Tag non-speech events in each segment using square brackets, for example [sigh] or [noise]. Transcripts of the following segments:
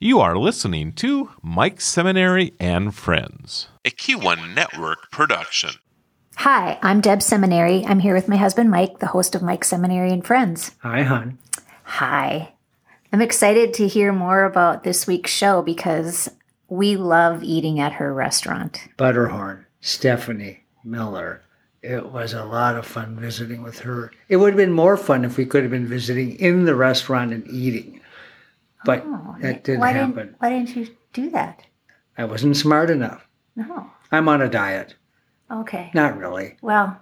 You are listening to Mike Seminary and Friends, a Q1 Network production. Hi, I'm Deb Seminary. I'm here with my husband Mike, the host of Mike Seminary and Friends. Hi, hon. Hi. I'm excited to hear more about this week's show because we love eating at her restaurant. Butterhorn, Stephanie Miller. It was a lot of fun visiting with her. It would have been more fun if we could have been visiting in the restaurant and eating. But Oh, that didn't why happen. Didn't, why didn't you do that? I wasn't smart enough. No. I'm on a diet. Okay. Not really. Well,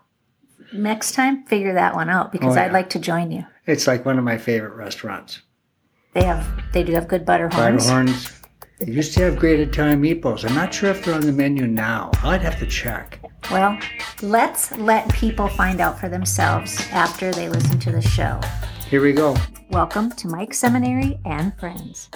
next time, figure that one out because Oh, I'd like to join you. It's like one of my favorite restaurants. They have, they do have good butter horns. Butterhorns. They used to have great Italian meatballs. I'm not sure if they're on the menu now. I'd have to check. Well, let's let people find out for themselves after they listen to the show. Here we go. Welcome to Mike Seminary and Friends.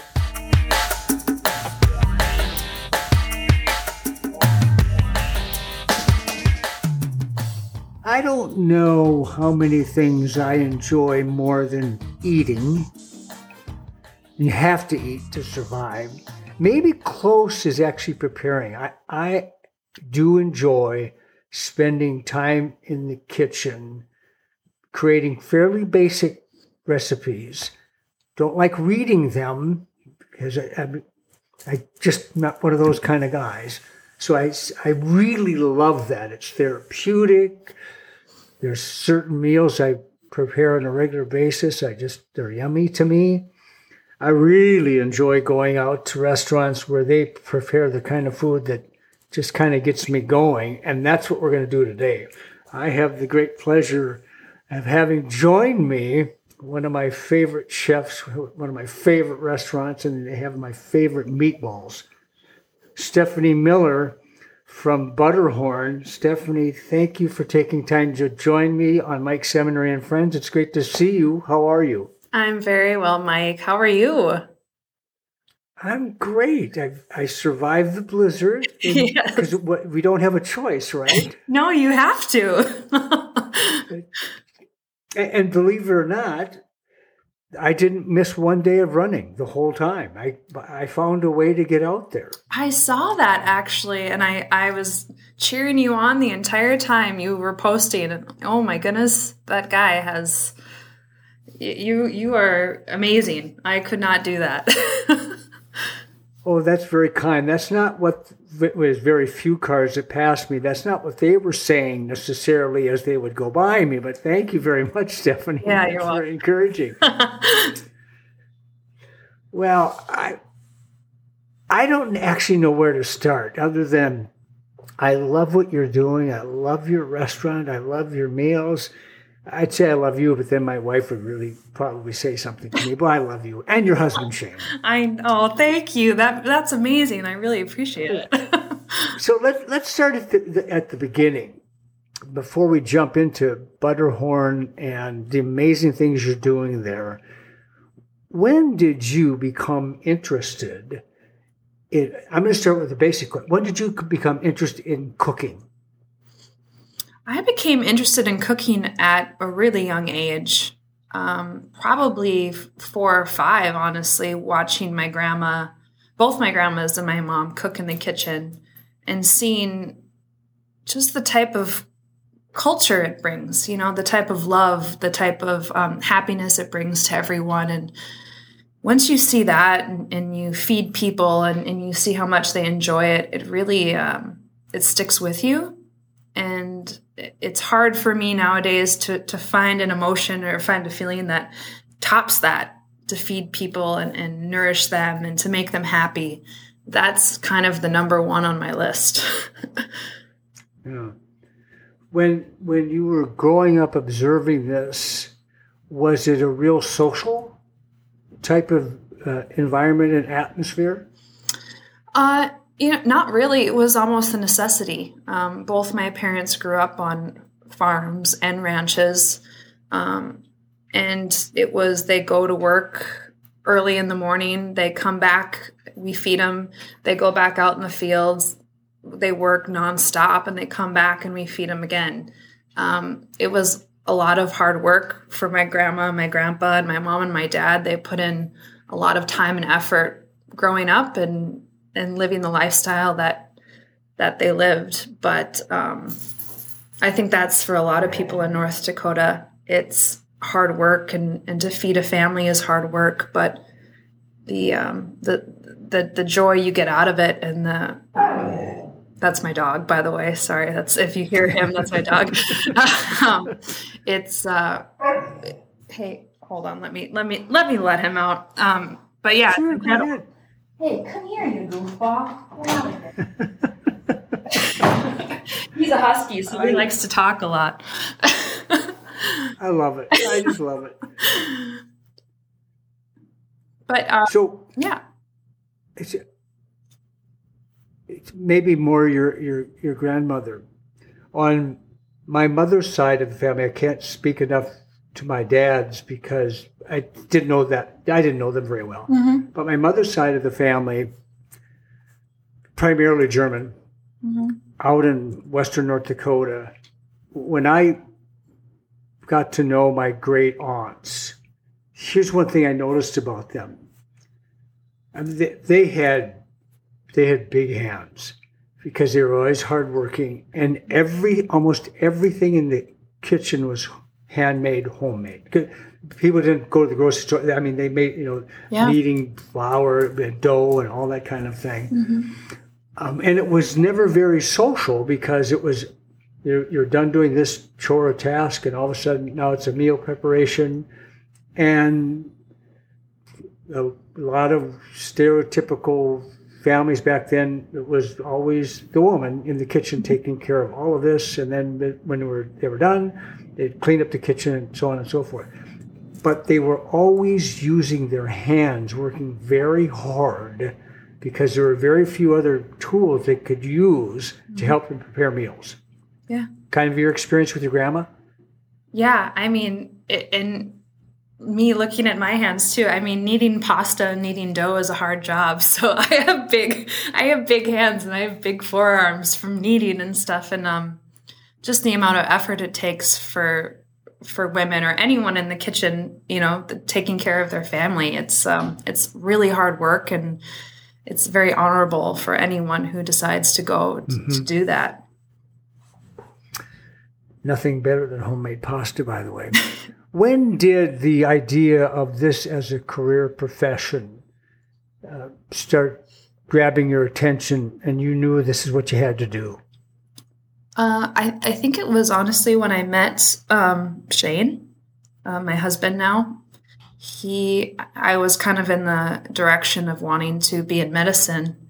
I don't know how many things I enjoy more than eating. You have to eat to survive. Maybe close is actually preparing. I, I do enjoy spending time in the kitchen creating fairly basic recipes. Don't like reading them because I, just not one of those kind of guys. So I, I really love that. It's therapeutic. There's certain meals I prepare on a regular basis. I just, they're yummy to me. I really enjoy going out to restaurants where they prepare the kind of food that just kind of gets me going. And that's what we're going to do today. I have the great pleasure of having joined me one of my favorite chefs, one of my favorite restaurants, and they have my favorite meatballs. Stephanie Miller from Butterhorn. Stephanie, thank you for taking time to join me on Mike Seminary and Friends. It's great to see you. How are you? I'm very well, Mike. How are you? I'm great. I, I survived the blizzard [laughs] Yes. because we don't have a choice, right? No, you have to. And, believe it or not, I didn't miss one day of running the whole time. I I found a way to get out there. I saw that actually, and I, I was cheering you on the entire time you were posting. And oh my goodness, that guy has you. You are amazing. I could not do that. [laughs] Oh, that's very kind. That's not what was very few cars that passed me. That's not what they were saying necessarily as they would go by me. But thank you very much, Stephanie. Yeah, you're welcome. encouraging. [laughs] well, I I don't actually know where to start other than I love what you're doing. I love your restaurant. I love your meals. I'd say I love you, but then my wife would really probably say something to me. But I love you and your husband, Shane. I oh, thank you. That that's amazing. I really appreciate it. [laughs] So let, let's start at the, at the beginning before we jump into Butterhorn and the amazing things you're doing there. When did you become interested in? I'm going to start with the basic question. When did you become interested in cooking? I became interested in cooking at a really young age, um, probably four or five, honestly, watching my grandma, both my grandmas and my mom cook in the kitchen and seeing just the type of culture it brings, you know, the type of love, the type of um, happiness it brings to everyone. And once you see that and, and you feed people and, and you see how much they enjoy it, it really, um, it sticks with you and it's hard for me nowadays to to find an emotion or find a feeling that tops that to feed people and, and nourish them and to make them happy that's kind of the number one on my list [laughs] Yeah. When when you were growing up observing this, was it a real social type of uh, environment and atmosphere? Uh, you know, not really. It was almost a necessity. Um, both my parents grew up on farms and ranches, um, and it was they go to work early in the morning. They come back. We feed them. They go back out in the fields. They work nonstop, and they come back, and we feed them again. Um, it was a lot of hard work for my grandma, my grandpa, and my mom and my dad. They put in a lot of time and effort growing up and and living the lifestyle that that they lived. But um, I think that's for a lot of people in North Dakota. It's hard work, and and to feed a family is hard work, but the um, the the the joy you get out of it, and the um, that's my dog, by the way. Sorry, that's if you hear him, that's my dog. [laughs] um, it's uh, hey, hold on, let me let me let me let him out. Um, but yeah, Sure, it's go incredible. ahead. Hey, come here, you goofball. Get out of here. [laughs] He's a husky, so he likes to talk a lot. [laughs] I love it. I just love it. but uh, So yeah, it's, it's maybe more your your your grandmother. On my mother's side of the family, I can't speak enough to my dad's because I didn't know that I didn't know them very well. Mm-hmm. But my mother's side of the family, primarily German, mm-hmm. out in western North Dakota. When I got to know my great aunts, here's one thing I noticed about them. I mean, they, they had they had big hands because they were always hardworking, and every almost everything in the kitchen was handmade, homemade. People didn't go to the grocery store. I mean, they made you know Yeah. kneading flour, and dough, and all that kind of thing. Um, and it was never very social because it was you're, you're done doing this chore or task, and all of a sudden now it's a meal preparation, and a lot of stereotypical families back then it was always the woman in the kitchen taking care of all of this and then when they were, they were done they'd clean up the kitchen and so on and so forth but they were always using their hands working very hard because there were very few other tools they could use to help them prepare meals yeah. kind of your experience with your grandma Yeah, I mean, it, and me looking at my hands too. I mean, kneading pasta and kneading dough is a hard job. [laughs] So I have big, I have big hands and I have big forearms from kneading and stuff. And um, just the amount of effort it takes for for women or anyone in the kitchen, you know, taking care of their family. It's um, it's really hard work and it's very honorable for anyone who decides to go t- to do that. Nothing better than homemade pasta, by the way. [laughs] when did the idea of this as a career profession uh, start grabbing your attention and you knew this is what you had to do? Uh, I, I think it was honestly when I met um, Shane, uh, my husband now. He, I was kind of in the direction of wanting to be in medicine,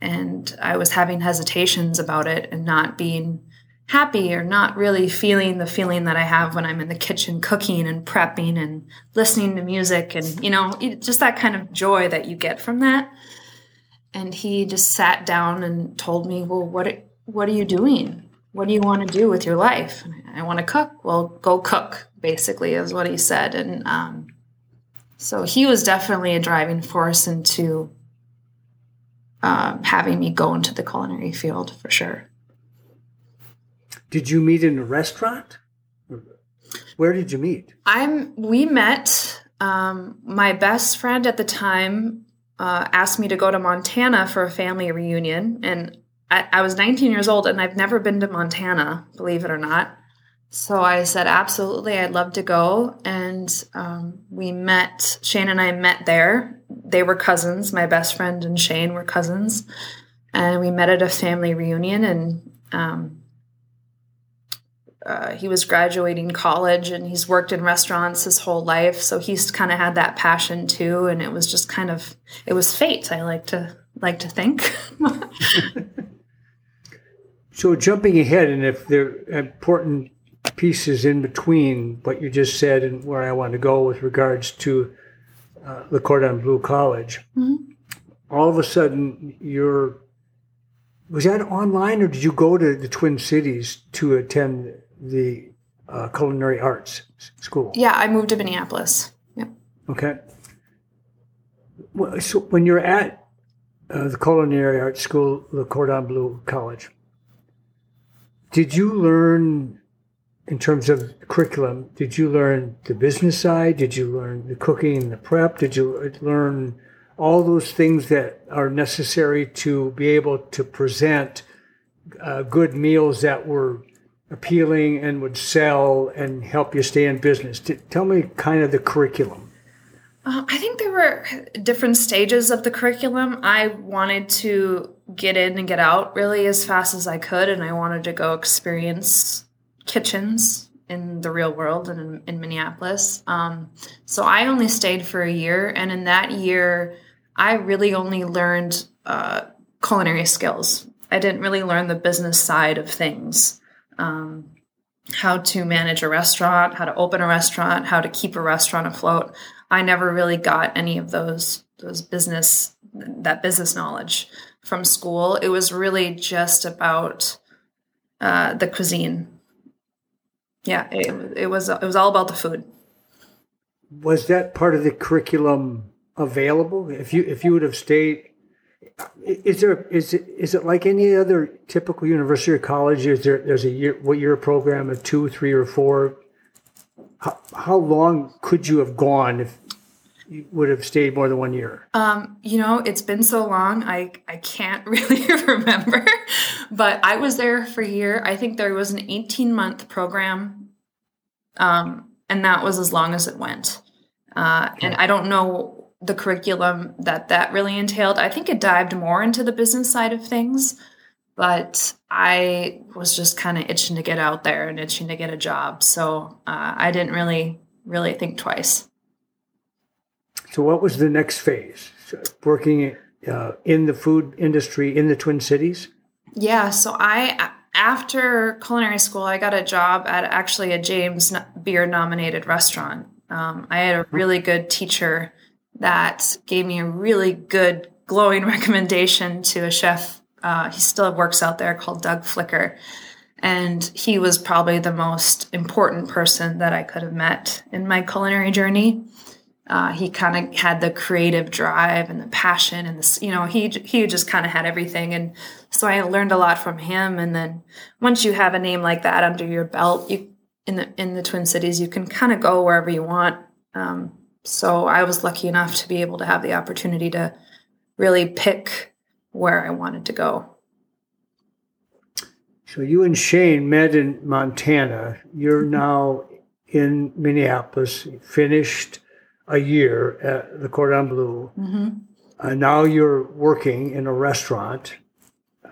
and I was having hesitations about it and not being happy or not really feeling the feeling that I have when I'm in the kitchen cooking and prepping and listening to music and, you know, just that kind of joy that you get from that. And he just sat down and told me, "Well, what what are you doing? What do you want to do with your life?" I want to cook. Well, go cook. Basically, is what he said. And um, so he was definitely a driving force into um, having me go into the culinary field for sure. Did you meet in a restaurant? Where did you meet? I'm. We met. Um, my best friend at the time uh, asked me to go to Montana for a family reunion, and I, I was 19 years old, and I've never been to Montana, believe it or not. So I said, absolutely, I'd love to go. And um, we met. Shane and I met there. They were cousins. My best friend and Shane were cousins, and we met at a family reunion. And um, uh, he was graduating college and he's worked in restaurants his whole life so he's kind of had that passion too and it was just kind of it was fate i like to like to think [laughs] [laughs] So jumping ahead, and if there are important pieces in between what you just said and where I want to go with regards to uh, Le Cordon Bleu College, all of a sudden you're was that online or did you go to the Twin Cities to attend the uh, culinary arts school? yeah i moved to minneapolis yep. Okay. Well, so when you're at uh, the Culinary Arts School, the Cordon Bleu College, did you learn, in terms of curriculum, did you learn the business side? Did you learn the cooking and the prep? Did you learn all those things that are necessary to be able to present uh, good meals that were appealing and would sell and help you stay in business. Tell me kind of the curriculum. Uh, I think there were different stages of the curriculum. I wanted to get in and get out really as fast as I could, and I wanted to go experience kitchens in the real world and in, in Minneapolis. Um, so I only stayed for a year, and in that year, I really only learned uh, culinary skills. I didn't really learn the business side of things. Um, how to manage a restaurant, how to open a restaurant, how to keep a restaurant afloat. I never really got any of those those business that business knowledge from school. It was really just about uh, the cuisine. Yeah, it, it was it was all about the food. Was that part of the curriculum available? If you if you would have stayed, is there is it is it like any other typical university or college? Is there there's a year what year program of two, three, or four? How, how long could you have gone if would have stayed more than one year? Um, you know, it's been so long, I I can't [laughs] really remember. But I was there for a year. I think there was an 18 month program, um, and that was as long as it went. Uh, and I don't know the curriculum that that really entailed. I think it dived more into the business side of things, but I was just kind of itching to get out there and itching to get a job. So uh, I didn't really really think twice. So, what was the next phase? Working uh, in the food industry in the Twin Cities? Yeah. So, I, after culinary school, I got a job at actually a James Beard nominated restaurant. Um, I had a really good teacher that gave me a really good, glowing [laughs] recommendation to a chef. Uh, he still works out there called Doug Flicker. And he was probably the most important person that I could have met in my culinary journey. Uh, he kind of had the creative drive and the passion and the, you know, he, he just kind of had everything. And so I learned a lot from him. And then once you have a name like that under your belt, you, in the, in the Twin Cities, you can kind of go wherever you want. Um, so I was lucky enough to be able to have the opportunity to really pick where I wanted to go. So you and Shane met in Montana. You're now in Minneapolis, finished a year at the Cordon Bleu. Mm-hmm. Uh, now you're working in a restaurant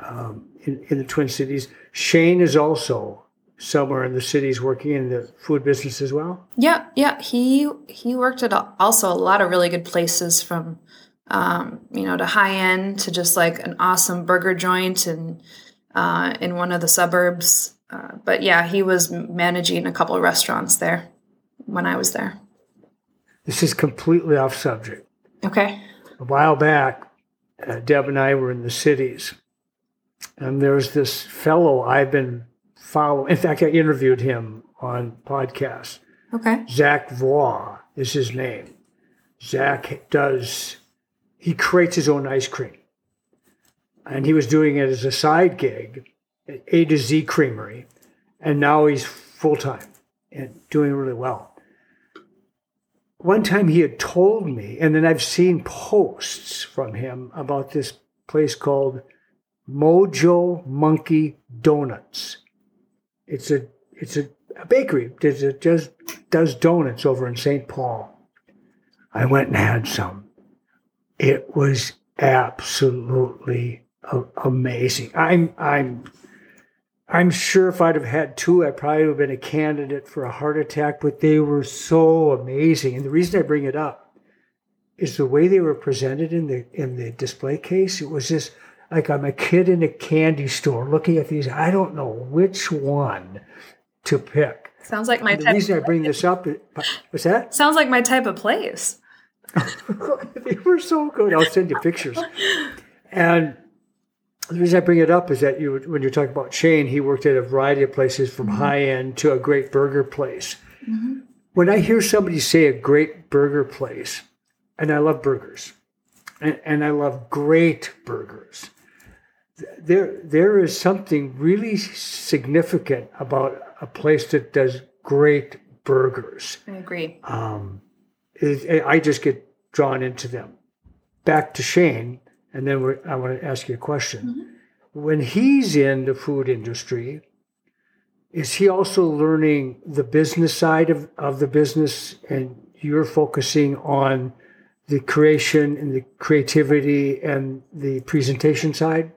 um, in, in the Twin Cities. Shane is also somewhere in the cities working in the food business as well. Yeah, yeah. He he worked at also a lot of really good places from um, you know to high end to just like an awesome burger joint and uh, in one of the suburbs. Uh, but yeah, he was managing a couple of restaurants there when I was there. This is completely off subject. Okay. A while back, uh, Deb and I were in the cities, and there's this fellow I've been following. In fact, I interviewed him on podcast. Okay. Zach Vaugh is his name. Zach does, he creates his own ice cream. And he was doing it as a side gig at A to Z Creamery. And now he's full time and doing really well one time he had told me, and then I've seen posts from him about this place called Mojo Monkey Donuts. It's a it's a, a bakery that just does donuts over in St. Paul. I went and had some. It was absolutely amazing. I'm I'm I'm sure if I'd have had two, I probably would have been a candidate for a heart attack, but they were so amazing. And the reason I bring it up is the way they were presented in the in the display case. It was just like I'm a kid in a candy store looking at these. I don't know which one to pick. Sounds like my and The reason I bring this up is, what's that? [laughs] Sounds like my type of place. [laughs] they were so good. I'll send you pictures. [laughs] And the reason I bring it up is that you, when you're talking about Shane, he worked at a variety of places from mm-hmm. high end to a great burger place. Mm-hmm. When I hear somebody say a great burger place, and I love burgers, and, and I love great burgers, there there is something really significant about a place that does great burgers. I agree. Um, it, I just get drawn into them. back to Shane, and then we're, I want to ask you a question. When he's in the food industry, is he also learning the business side of, of the business and you're focusing on the creation and the creativity and the presentation side?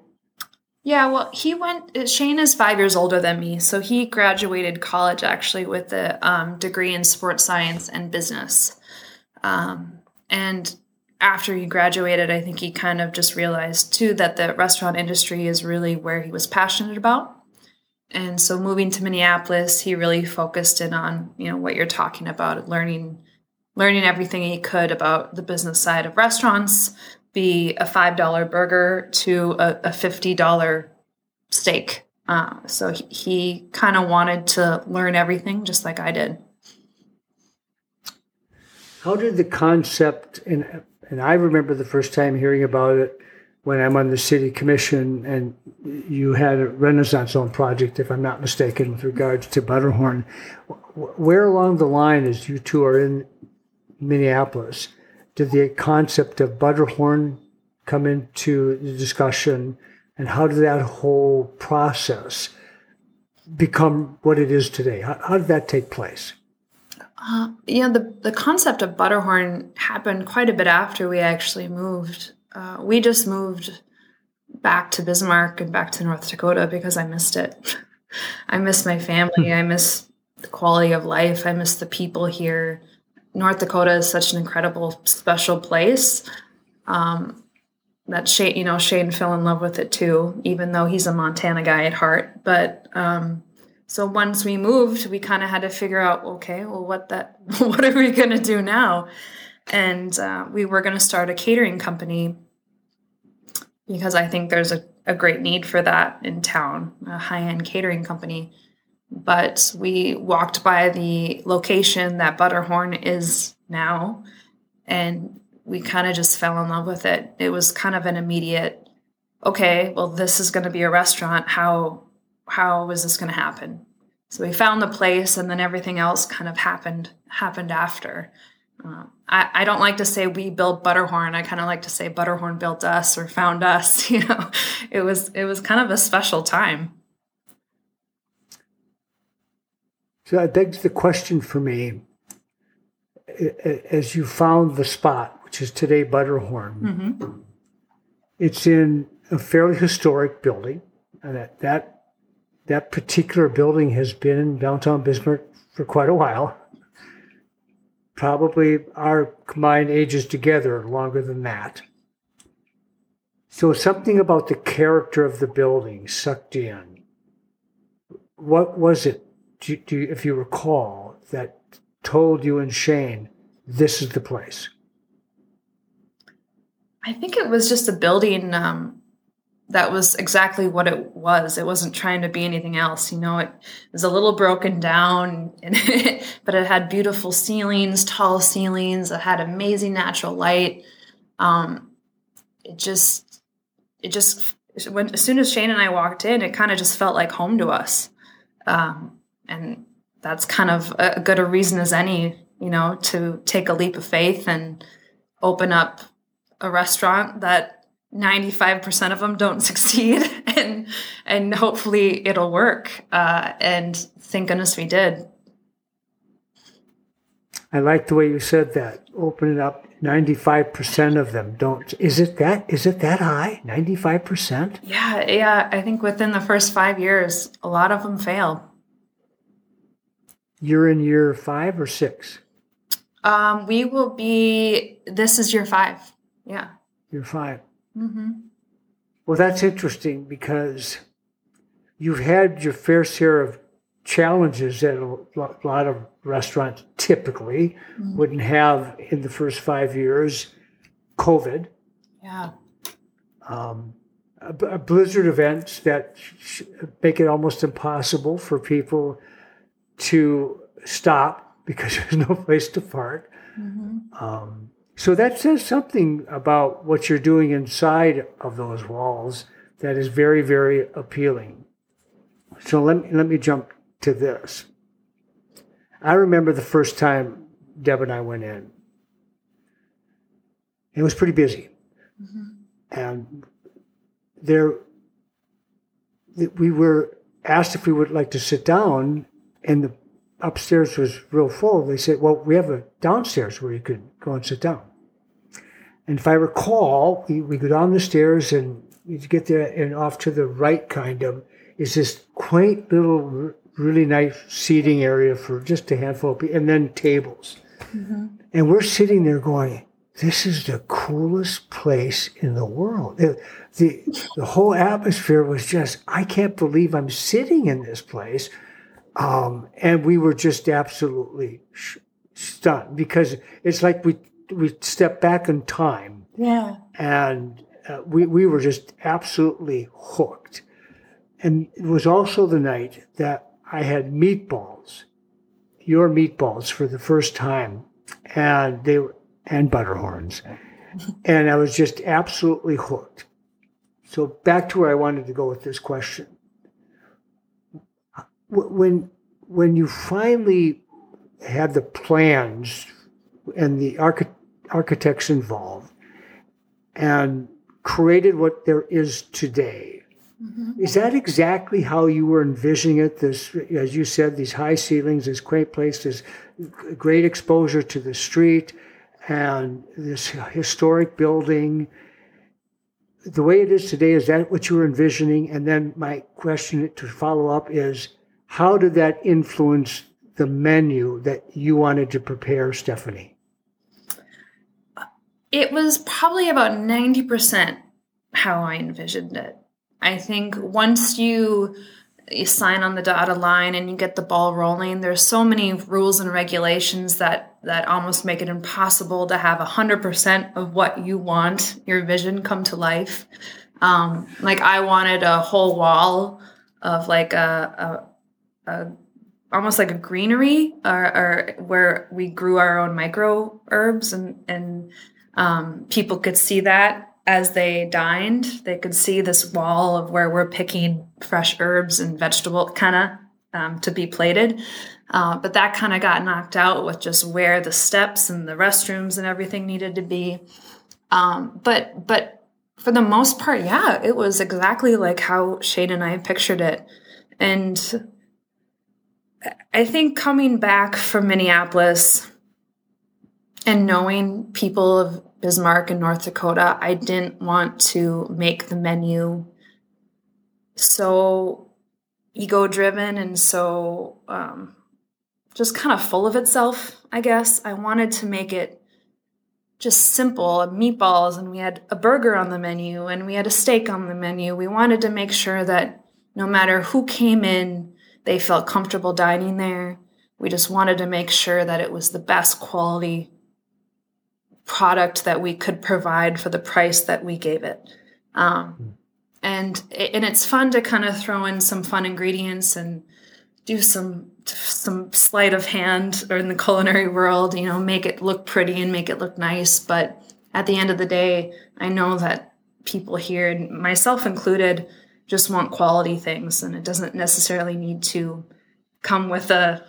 Yeah, well, he went. Shane is five years older than me, so he graduated college actually with a um, degree in sports science and business. Um, and after he graduated, I think he kind of just realized too that the restaurant industry is really where he was passionate about. And so moving to Minneapolis, he really focused in on, you know, what you're talking about, learning learning everything he could about the business side of restaurants, be a $5 burger to a, a $50 steak. Uh, so he, he kind of wanted to learn everything just like I did. How did the concept and and I remember the first time hearing about it when I'm on the city commission and you had a Renaissance Zone project, if I'm not mistaken, with regards to Butterhorn. Where along the line, as you two are in Minneapolis, did the concept of Butterhorn come into the discussion, and how did that whole process become what it is today? How, how did that take place? Uh, yeah, the, the concept of Butterhorn happened quite a bit after we actually moved. Uh, we just moved back to Bismarck and back to North Dakota because I missed it. [laughs] I miss my family. I miss the quality of life. I miss the people here. North Dakota is such an incredible, special place. Um, that Shane, you know, Shane fell in love with it too, even though he's a Montana guy at heart. But um, so once we moved, we kind of had to figure out, okay, well, what that, [laughs] what are we going to do now? And uh, we were going to start a catering company because I think there's a, a great need for that in town, a high end catering company. But we walked by the location that Butterhorn is now, and we kind of just fell in love with it. It was kind of an immediate, okay, well, this is going to be a restaurant. How how was this going to happen? So we found the place, and then everything else kind of happened happened after. Uh, I, I don't like to say we built Butterhorn. I kind of like to say Butterhorn built us or found us. [laughs] You know, it was it was kind of a special time. So that begs the question for me: as you found the spot, which is today Butterhorn, mm-hmm. it's in a fairly historic building, and that that that particular building has been in downtown Bismarck for quite a while. Probably our combined ages together longer than that. So something about the character of the building sucked in. What was it, do, do, if you recall, that told you and Shane this is the place? I think it was just the building um, that was exactly what it was. It wasn't trying to be anything else. You know, it was a little broken down, [laughs] but it had beautiful ceilings, tall ceilings. It had amazing natural light. Um, it just, it just, when as soon as Shane and I walked in, it kind of just felt like home to us. Um, and that's kind of a good a reason as any, you know, to take a leap of faith and open up a restaurant that 95% of them don't [laughs] succeed and and hopefully it'll work uh, and thank goodness we did. I like the way you said that. Open it up. 95% of them don't is it that is it that high? 95% yeah yeah i think within the first five years a lot of them fail. You're in year five or six? Um, we will be this is year five yeah. Year 5 Mm-hmm. Well, that's interesting because you've had your fair share of challenges that a lot of restaurants typically mm-hmm. wouldn't have in the first five years. COVID. Yeah. Um, a, blizzard events that make it almost impossible for people to stop because [laughs] there's no place to park. Mm-hmm. Um, so that says something about what you're doing inside of those walls that is very, very appealing. So let me, let me jump to this. I remember the first time Deb and I went in. It was pretty busy. mm-hmm. and there we were asked if we would like to sit down, and the upstairs was real full. They said, "Well, we have a downstairs where you could go and sit down." And if I recall, we, we go down the stairs and you get there, and off to the right, kind of, is this quaint little, really nice seating area for just a handful of people, and then tables. Mm-hmm. And we're sitting there going, this is the coolest place in the world. The, the, the, whole atmosphere was just, I can't believe I'm sitting in this place. Um, and we were just absolutely sh- stunned because it's like we, we stepped back in time. Yeah. And uh, we, we were just absolutely hooked. And it was also the night that I had meatballs, your meatballs for the first time. And they were, and Butterhorns. And I was just absolutely hooked. So back to where I wanted to go with this question. When when you finally had the plans and the architects involved and created what there is today, mm-hmm. is that exactly how you were envisioning it? This, as you said, these high ceilings, this quaint place, this great exposure to the street and this historic building. The way it is today, is that what you were envisioning? And then my question to follow up is how did that influence the menu that you wanted to prepare, Stephanie? It was probably about 90% how I envisioned it. I think once you you sign on the dotted line and you get the ball rolling there's so many rules and regulations that that almost make it impossible to have 100% of what you want your vision come to life um, like i wanted a whole wall of like a, a, a almost like a greenery or, or, where we grew our own micro herbs and and um, people could see that as they dined, they could see this wall of where we're picking fresh herbs and vegetable kind of um, to be plated. Uh, but that kind of got knocked out with just where the steps and the restrooms and everything needed to be. Um, but but for the most part, yeah, it was exactly like how Shane and I pictured it. And I think coming back from Minneapolis and knowing people of Bismarck and North Dakota, I didn't want to make the menu so ego driven and so um, just kind of full of itself, I guess. I wanted to make it just simple meatballs, and we had a burger on the menu, and we had a steak on the menu. We wanted to make sure that no matter who came in, they felt comfortable dining there. We just wanted to make sure that it was the best quality product that we could provide for the price that we gave it. Um, and and it's fun to kind of throw in some fun ingredients and do some some sleight of hand or in the culinary world, you know, make it look pretty and make it look nice. But at the end of the day, I know that people here, myself included, just want quality things, and it doesn't necessarily need to come with a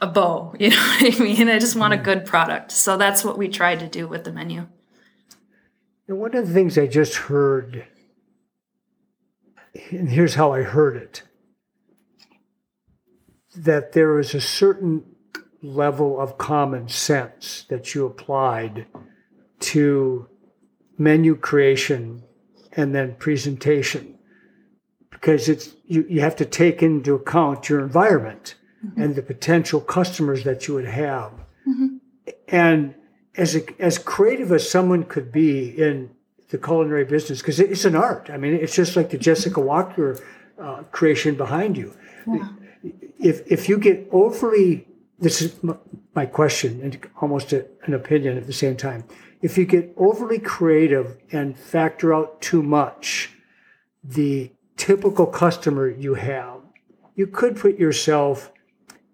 a bow. [laughs] You know what I mean? I just want a mm. good product. So that's what we tried to do with the menu. And one of the things I just heard, and here's how I heard it that there is a certain level of common sense that you applied to menu creation and then presentation because it's you, you have to take into account your environment mm-hmm. and the potential customers that you would have. Mm-hmm. And as a, as creative as someone could be in the culinary business, because it's an art. I mean, it's just like the Jessica Walker uh, creation behind you. Yeah. If if you get overly, this is my question and almost a, an opinion at the same time. If you get overly creative and factor out too much the typical customer you have, you could put yourself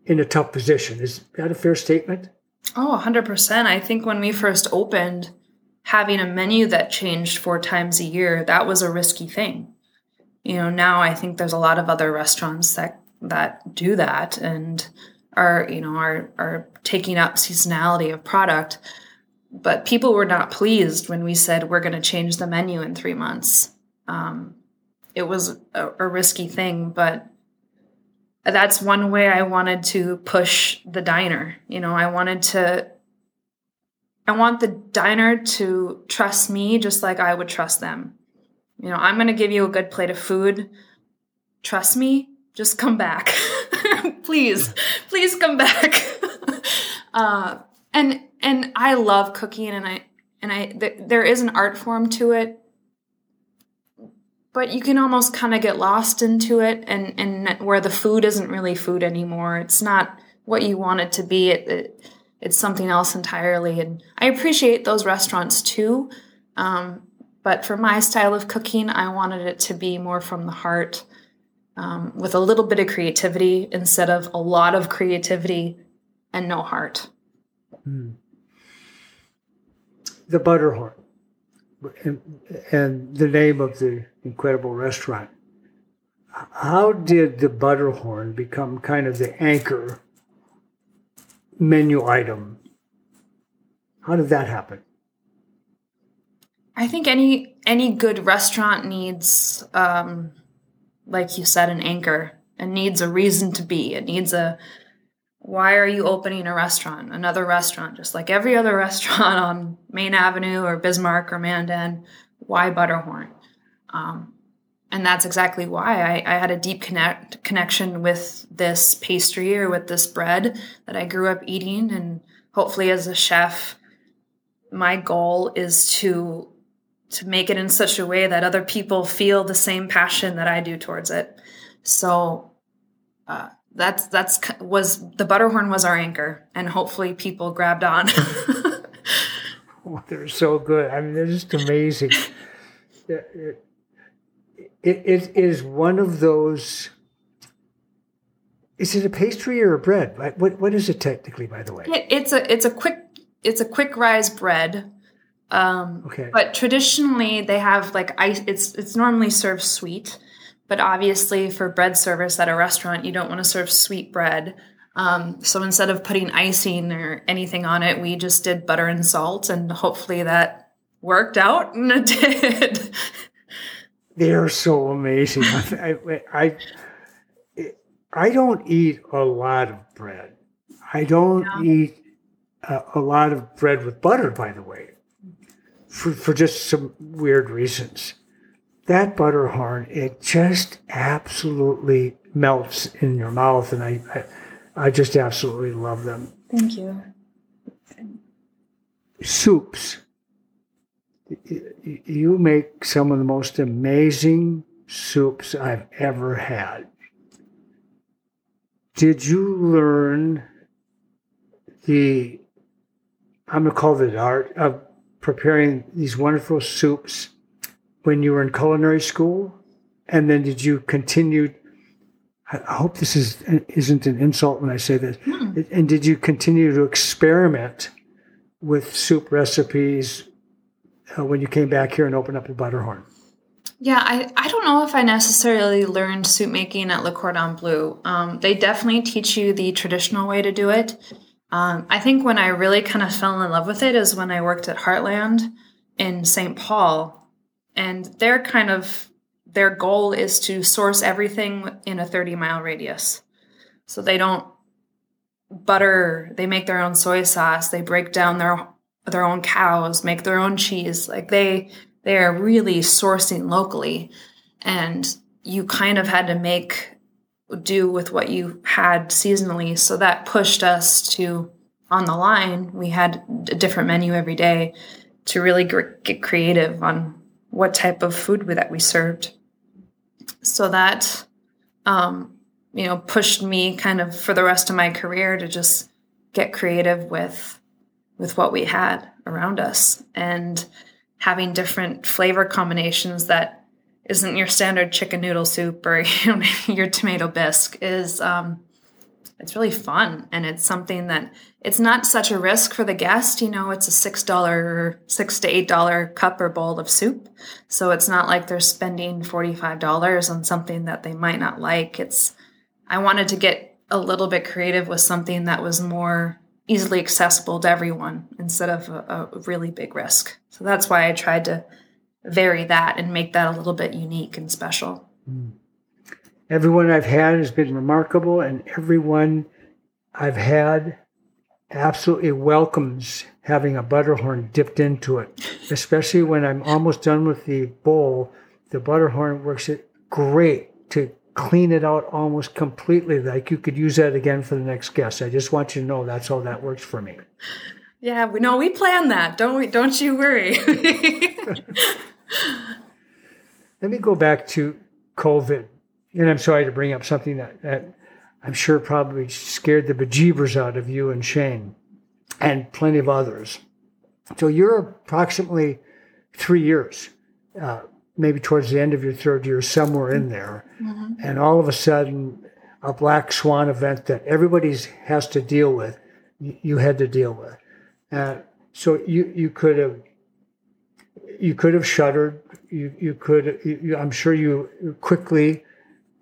in a tough position. Is that a fair statement? Oh, 100%. I think when we first opened, having a menu that changed four times a year, that was a risky thing. You know, now I think there's a lot of other restaurants that that do that and are, you know, are are taking up seasonality of product. but people were not pleased when we said we're going to change the menu in three months. Um, it was a, a risky thing, but that's one way I wanted to push the diner. You know, I wanted to, I want the diner to trust me just like I would trust them. You know, I'm going to give you a good plate of food. Trust me, just come back. [laughs] please, please come back. [laughs] uh, and and I love cooking, and I and I th- there is an art form to it, but you can almost kind of get lost into it, and and where the food isn't really food anymore. It's not what you want it to be. It, it it's something else entirely, and I appreciate those restaurants too. Um, but for my style of cooking, I wanted it to be more from the heart, um, with a little bit of creativity instead of a lot of creativity and no heart. Mm the Butterhorn, and, and the name of the incredible restaurant. How did the Butterhorn become kind of the anchor menu item? How did that happen? I think any any good restaurant needs, um, like you said, an anchor. It needs a reason to be. It needs a why are you opening a restaurant, another restaurant, just like every other [laughs] restaurant on Main Avenue or Bismarck or Mandan? Why Butterhorn? Um, and that's exactly why I, I, had a deep connect connection with this pastry or with this bread that I grew up eating. And hopefully, as a chef, my goal is to to make it in such a way that other people feel the same passion that I do towards it. So. Uh, that's that's was the butterhorn was our anchor, and hopefully people grabbed on. [laughs] oh, they're so good. I mean, they're just amazing. it, it, it is one of those. Is it a pastry or a bread? What what is it technically, by the way? It, it's a it's a quick it's a quick rise bread. Um, okay. But traditionally, they have like ice. It's it's normally served sweet. But obviously, for bread service at a restaurant, you don't want to serve sweet bread. Um, so instead of putting icing or anything on it, we just did butter and salt, and hopefully that worked out, and it did. [laughs] They are so amazing. [laughs] I, I, I, don't eat a lot of bread. I don't yeah. eat a, a, lot of bread with butter, by the way, for, for just some weird reasons that butterhorn, it just absolutely melts in your mouth, and I, I, I just absolutely love them. Thank you. Soups. You make some of the most amazing soups I've ever had. Did you learn the, I'm going to call it art of preparing these wonderful soups when you were in culinary school? And then did you continue? I hope this is isn't an insult when I say this. And did you continue to experiment with soup recipes uh, when you came back here and opened up a Butterhorn? Yeah, I, I don't know if I necessarily learned soup making at Le Cordon Bleu. Um, they definitely teach you the traditional way to do it. Um, I think when I really kind of fell in love with it is when I worked at Heartland in St. Paul and their kind of their goal is to source everything in a 30 mile radius. So they don't butter they make their own soy sauce they break down their their own cows make their own cheese. Like they they are really sourcing locally. And you kind of had to make do with what you had seasonally. So that pushed us to on the line we had a different menu every day to really get creative on what type of food that we served. So that, um, you know, pushed me kind of for the rest of my career to just get creative with with what we had around us and having different flavor combinations that isn't your standard chicken noodle soup or [laughs] your tomato bisque is um, it's really fun and it's something that it's not such a risk for the guest you know it's a six dollar six to eight dollar cup or bowl of soup so it's not like they're spending $45 on something that they might not like it's i wanted to get a little bit creative with something that was more easily accessible to everyone instead of a, a really big risk. So that's why I tried to vary that and make that a little bit unique and special. Hmm. Everyone I've had has been remarkable, and everyone I've had absolutely welcomes having a butterhorn dipped into it, especially when I'm almost done with the bowl. The butterhorn works it great to clean it out almost completely. Like you could use that again for the next guest. I just want you to know that's how that works for me. Yeah, we know we plan that. Don't we? Don't you worry. [laughs] Let me go back to COVID, and I'm sorry to bring up something that, that I'm sure probably scared the bejeebers out of you and Shane, and plenty of others. So you're approximately three years, uh, maybe towards the end of your third year, somewhere in there, mm-hmm. and all of a sudden, a black swan event that everybody has to deal with, you had to deal with. Uh, so you you could have you could have shuddered. You you could. You, I'm sure you quickly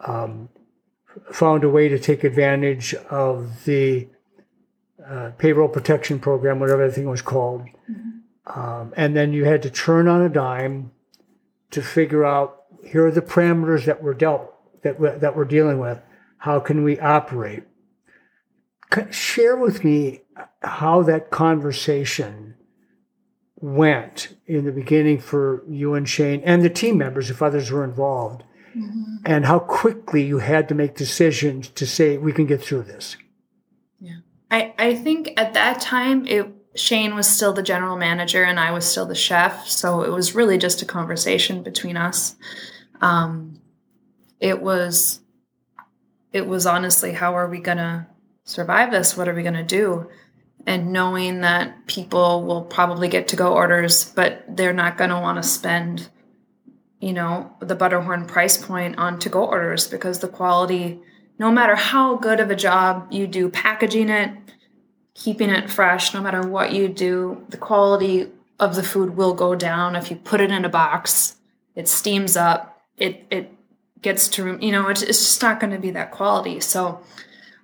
um, found a way to take advantage of the uh, payroll protection program, whatever the thing was called, mm-hmm. um, and then you had to turn on a dime to figure out here are the parameters that we're dealt that we're, that we're dealing with. How can we operate? Share with me how that conversation went in the beginning for you and Shane and the team members, if others were involved, mm-hmm. and how quickly you had to make decisions to say, we can get through this. Yeah. I, I think at that time, it, Shane was still the general manager and I was still the chef. So it was really just a conversation between us. Um, it was, it was honestly, how are we going to survive this? What are we going to do? and knowing that people will probably get to go orders, but they're not going to want to spend, you know, the Butterhorn price point on to go orders because the quality, no matter how good of a job you do packaging it, keeping it fresh, no matter what you do, the quality of the food will go down if you put it in a box. It steams up. It it gets to you know it's, it's just not going to be that quality. So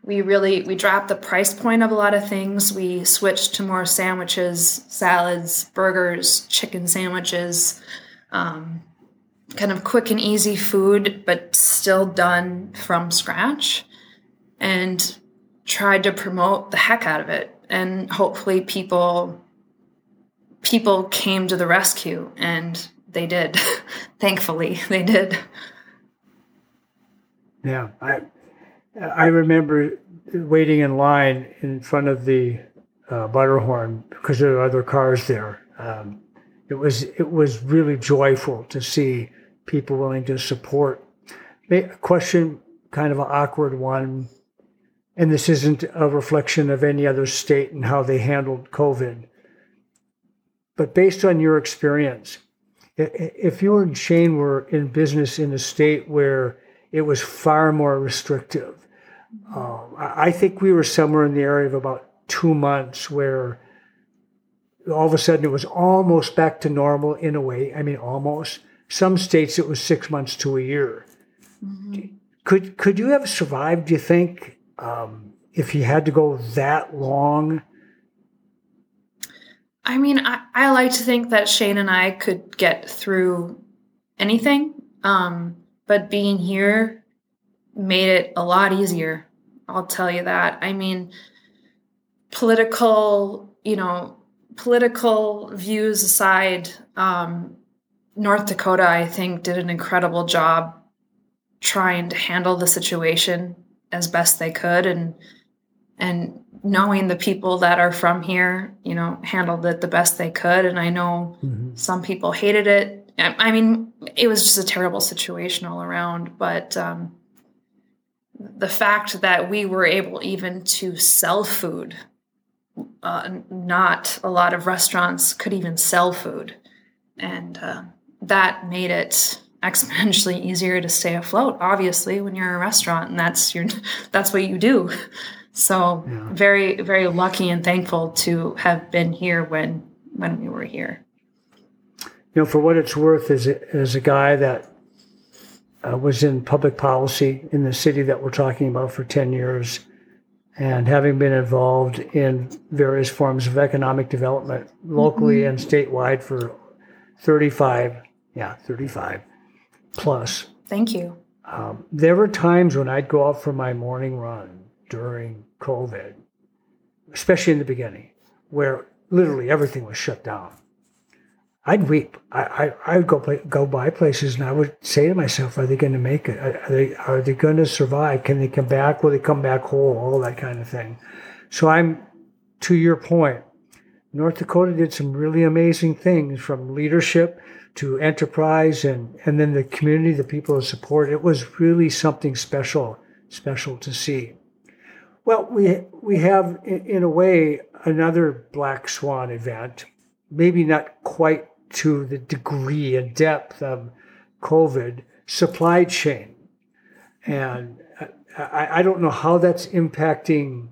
we really we dropped the price point of a lot of things we switched to more sandwiches salads burgers chicken sandwiches um, kind of quick and easy food but still done from scratch and tried to promote the heck out of it. And hopefully people people came to the rescue and they did. [laughs] Thankfully they did. Yeah i I remember waiting in line in front of the uh, Butterhorn because there were other cars there. Um, it was it was really joyful to see people willing to support. A question, kind of an awkward one, and this isn't a reflection of any other state and how they handled COVID. But based on your experience, if you and Shane were in business in a state where it was far more restrictive, um, I think we were somewhere in the area of about two months where all of a sudden it was almost back to normal in a way. I mean, almost. Some states it was six months to a year. Mm-hmm. Could could you have survived? Do you think um, if you had to go that long? I mean, I, I like to think that Shane and I could get through anything, um, but being here made it a lot easier. I'll tell you that. I mean, political, you know, political views aside, um, North Dakota, I think, did an incredible job trying to handle the situation as best they could, and and knowing the people that are from here, you know, handled it the best they could. And I know mm-hmm. some people hated it. I mean, it was just a terrible situation all around. But um, the fact that we were able even to sell food uh, not a lot of restaurants could even sell food and uh, that made it exponentially [laughs] easier to stay afloat obviously when you're a restaurant and that's your [laughs] that's what you do. So yeah. very very lucky and thankful to have been here when when we were here. You know for what it's worth as a, as a guy that uh, was in public policy in the city that we're talking about for 10 years and having been involved in various forms of economic development locally and statewide for 35, yeah, 35 plus. Thank you. Um, there were times when I'd go out for my morning run during COVID, especially in the beginning, where literally everything was shut down. I'd weep. I, I, I would go play, go by places and I would say to myself, are they going to make it? Are they, are they going to survive? Can they come back? Will they come back whole? All that kind of thing. So I'm, to your point, North Dakota did some really amazing things from leadership to enterprise and, and then the community, the people who support. It was really something special, special to see. Well, we, we have, in, in a way, another black swan event, maybe not quite to the degree and depth of COVID supply chain. And I, I don't know how that's impacting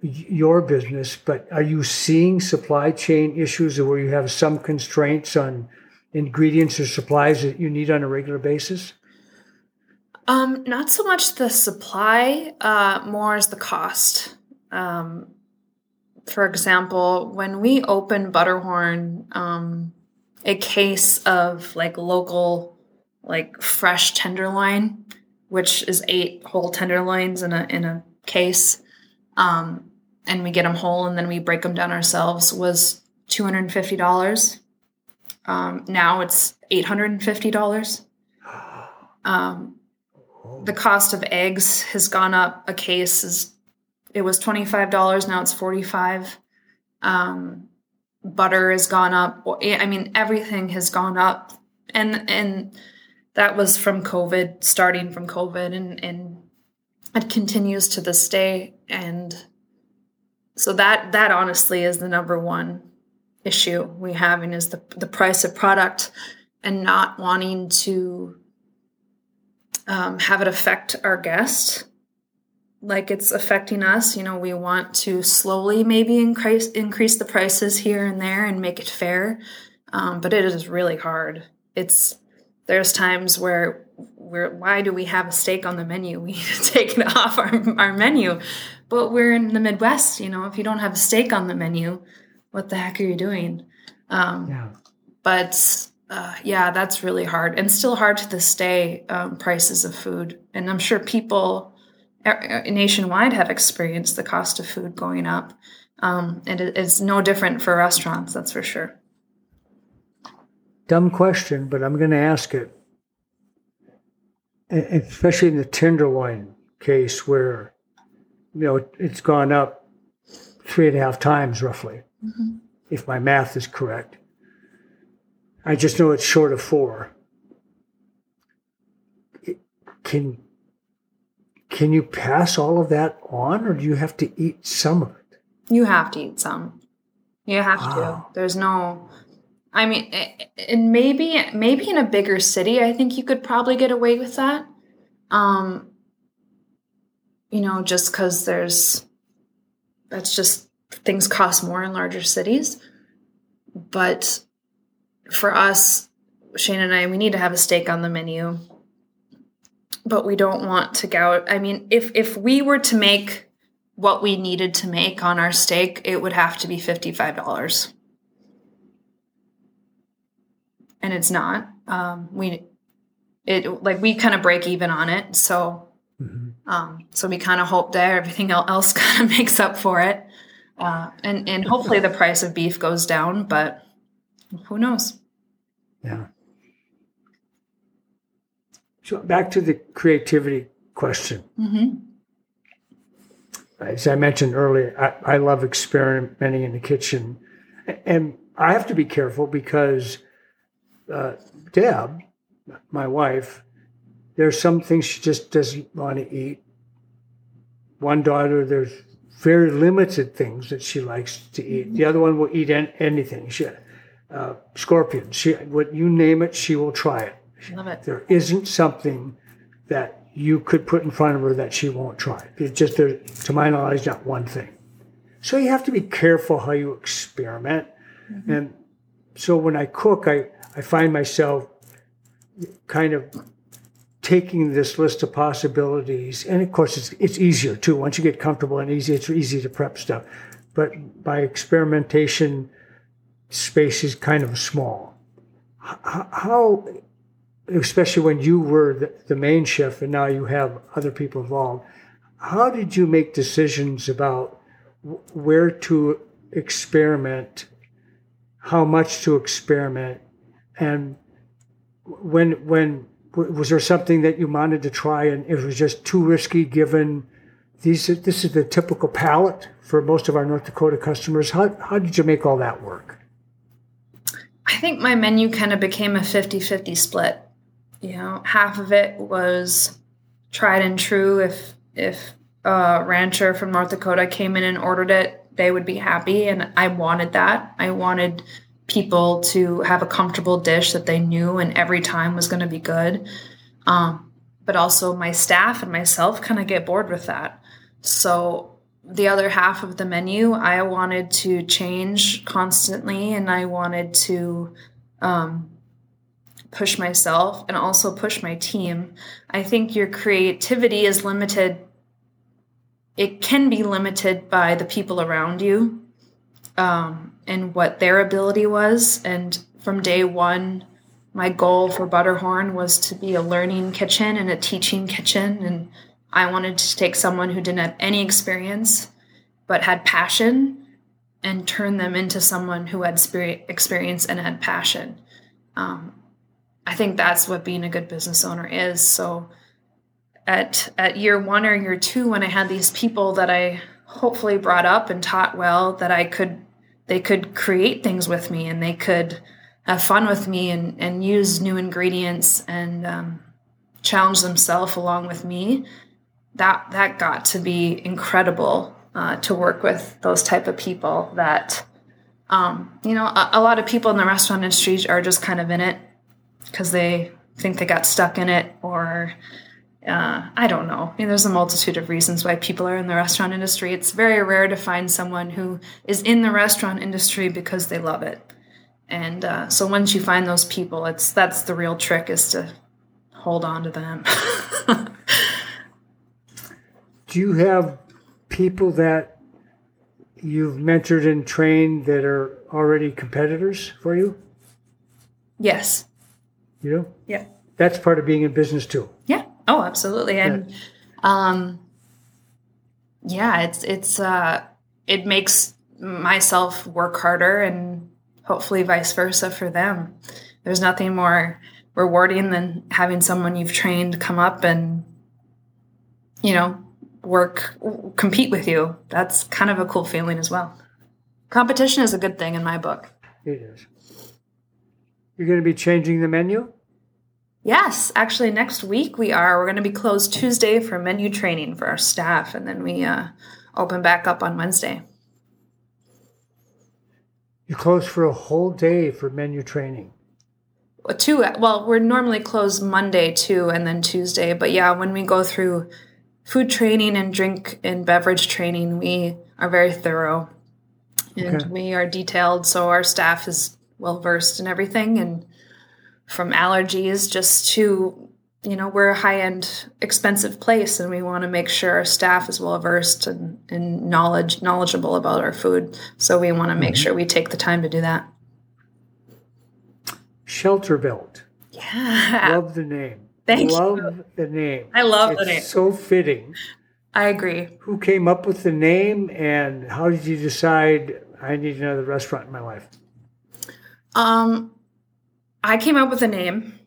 your business, but are you seeing supply chain issues where you have some constraints on ingredients or supplies that you need on a regular basis? Um, not so much the supply, uh, more as the cost. Um, for example, when we open Butterhorn, um, a case of like local, like fresh tenderloin, which is eight whole tenderloins in a in a case, um, and we get them whole and then we break them down ourselves, was two hundred and fifty dollars. Um, now it's eight hundred and fifty dollars. Um, the cost of eggs has gone up. A case is it was twenty five dollars. Now it's forty five. Um, butter has gone up. I mean, everything has gone up, and and that was from COVID, starting from COVID, and and it continues to this day. And so that that honestly is the number one issue we having is the the price of product and not wanting to um, have it affect our guest like it's affecting us. You know, we want to slowly maybe increase increase the prices here and there and make it fair, um, but it is really hard. It's there's times where we're why do we have a steak on the menu? [laughs] We need to take it off our our menu, but we're in the Midwest. You know, if you don't have a steak on the menu, what the heck are you doing? Um, yeah. But uh, yeah, that's really hard and still hard to this day. Um, prices of food, and I'm sure people nationwide have experienced the cost of food going up. Um, and it is no different for restaurants, that's for sure. Dumb question, but I'm going to ask it. Especially in the tenderloin case where, you know, it's gone up three and a half times roughly, mm-hmm. if my math is correct. I just know it's short of four. Can can you pass all of that on or do you have to eat some of it? You have to eat some. You have wow. to. There's no I mean and maybe maybe in a bigger city I think you could probably get away with that. Um you know, just cuz there's that's just things cost more in larger cities. But for us, Shane and I, we need to have a steak on the menu but we don't want to go. I mean, if if we were to make what we needed to make on our steak, it would have to be fifty five dollars, and it's not. Um, we it like we kind of break even on it, so mm-hmm. um, so we kind of hope that everything else [laughs] kind of makes up for it, uh, and and hopefully the price of beef goes down, but who knows? Yeah. So back to the creativity question. Mm-hmm. As I mentioned earlier, I, I, love experimenting in the kitchen, and I have to be careful because uh, Deb, my wife, there's some things she just doesn't want to eat. One daughter, there's very limited things that she likes to eat. The other one will eat anything. She, uh, scorpions. She, what you name it, she will try it. Love it. There isn't something that you could put in front of her that she won't try. It's just, there, to my knowledge, not one thing. So you have to be careful how you experiment. Mm-hmm. And so when I cook, I, I find myself kind of taking this list of possibilities, and of course, it's, it's easier too. Once you get comfortable and easy, it's easy to prep stuff. But by experimentation, space is kind of small. How, especially when you were the, the main chef and now you have other people involved, how did you make decisions about where to experiment, how much to experiment, and when when was there something that you wanted to try and it was just too risky given these this is the typical palate for most of our North Dakota customers. How how did you make all that work? I think my menu kind of became a 50-50 split. You know, half of it was tried and true if if a rancher from North Dakota came in and ordered it, they would be happy and I wanted that. I wanted people to have a comfortable dish that they knew and every time was going to be good. Um, but also my staff and myself kind of get bored with that. So the other half of the menu, I wanted to change constantly and I wanted to um, push myself and also push my team. I think your creativity is limited. It can be limited by the people around you. Um, and what their ability was. And from day one, my goal for Butterhorn was to be a learning kitchen and a teaching kitchen. And I wanted to take someone who didn't have any experience but had passion and turn them into someone who had experience and had passion. Um, I think that's what being a good business owner is. So at at year one or year two, when I had these people that I hopefully brought up and taught well, that I could they could create things with me and they could have fun with me and, and use new ingredients and um, challenge themselves along with me. That that got to be incredible uh, to work with those type of people that um, you know a, a, lot of people in the restaurant industry are just kind of in it because they think they got stuck in it or uh, I don't know. I mean, there's a multitude of reasons why people are in the restaurant industry. It's very rare to find someone who is in the restaurant industry because they love it. And uh, so once you find those people, it's that's the real trick is to hold on to them. [laughs] Do you have people that you've mentored and trained that are already competitors for you? Yes. You do? Yeah. That's part of being in business too. Yeah. Oh, absolutely. And um yeah, it's it's uh it makes myself work harder and hopefully vice versa for them. There's nothing more rewarding than having someone you've trained come up and you know, work compete with you. That's kind of a cool feeling as well. Competition is a good thing in my book. It is. You're going to be changing the menu? Yes, actually, next week we are. We're going to be closed Tuesday for menu training for our staff, and then we uh, open back up on Wednesday. You close for a whole day for menu training. Two. Well, we're normally closed Monday too, and then Tuesday. But yeah, when we go through food training and drink and beverage training, we are very thorough, and okay. we are detailed, so our staff is well versed in everything and from allergies just to you know we're a high-end expensive place and we want to make sure our staff is well versed and, and knowledge knowledgeable about our food. So we want to make mm-hmm. sure we take the time to do that. Shelter Belt. Yeah. Love the name. [laughs] Thank love you the name. I love it's the name. so fitting. I agree. Who came up with the name and how did you decide i need another restaurant in my life um I came up with a name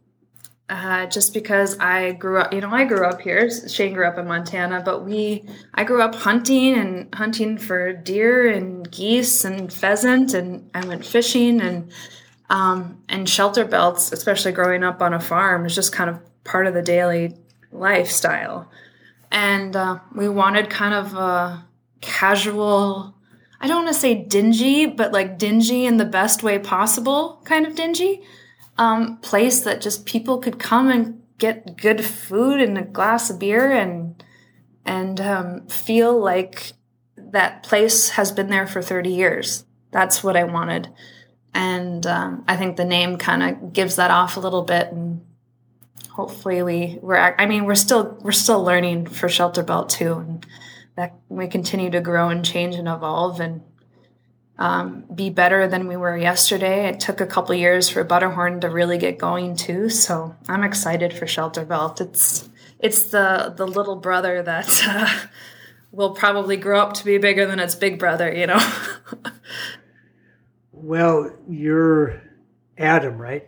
uh, just because I grew up, you know, I grew up here. Shane grew up in Montana, but we, I grew up hunting and hunting for deer and geese and pheasant, and I went fishing and um, and shelter belts, especially growing up on a farm, is just kind of part of the daily lifestyle. And uh, we wanted kind of a casual, I don't want to say dingy, but like dingy in the best way possible kind of dingy um, place that just people could come and get good food and a glass of beer and and um, feel like that place has been there for 30 years. That's what I wanted. And um, I think the name kind of gives that off a little bit and hopefully we we're I mean we're still we're still learning for Shelter Belt too, and that we continue to grow and change and evolve and um, be better than we were yesterday. It took a couple years for Butterhorn to really get going too, so I'm excited for Shelter Belt. It's it's the the little brother that [laughs] uh, will probably grow up to be bigger than its big brother, you know. [laughs] well, you're Adam, right?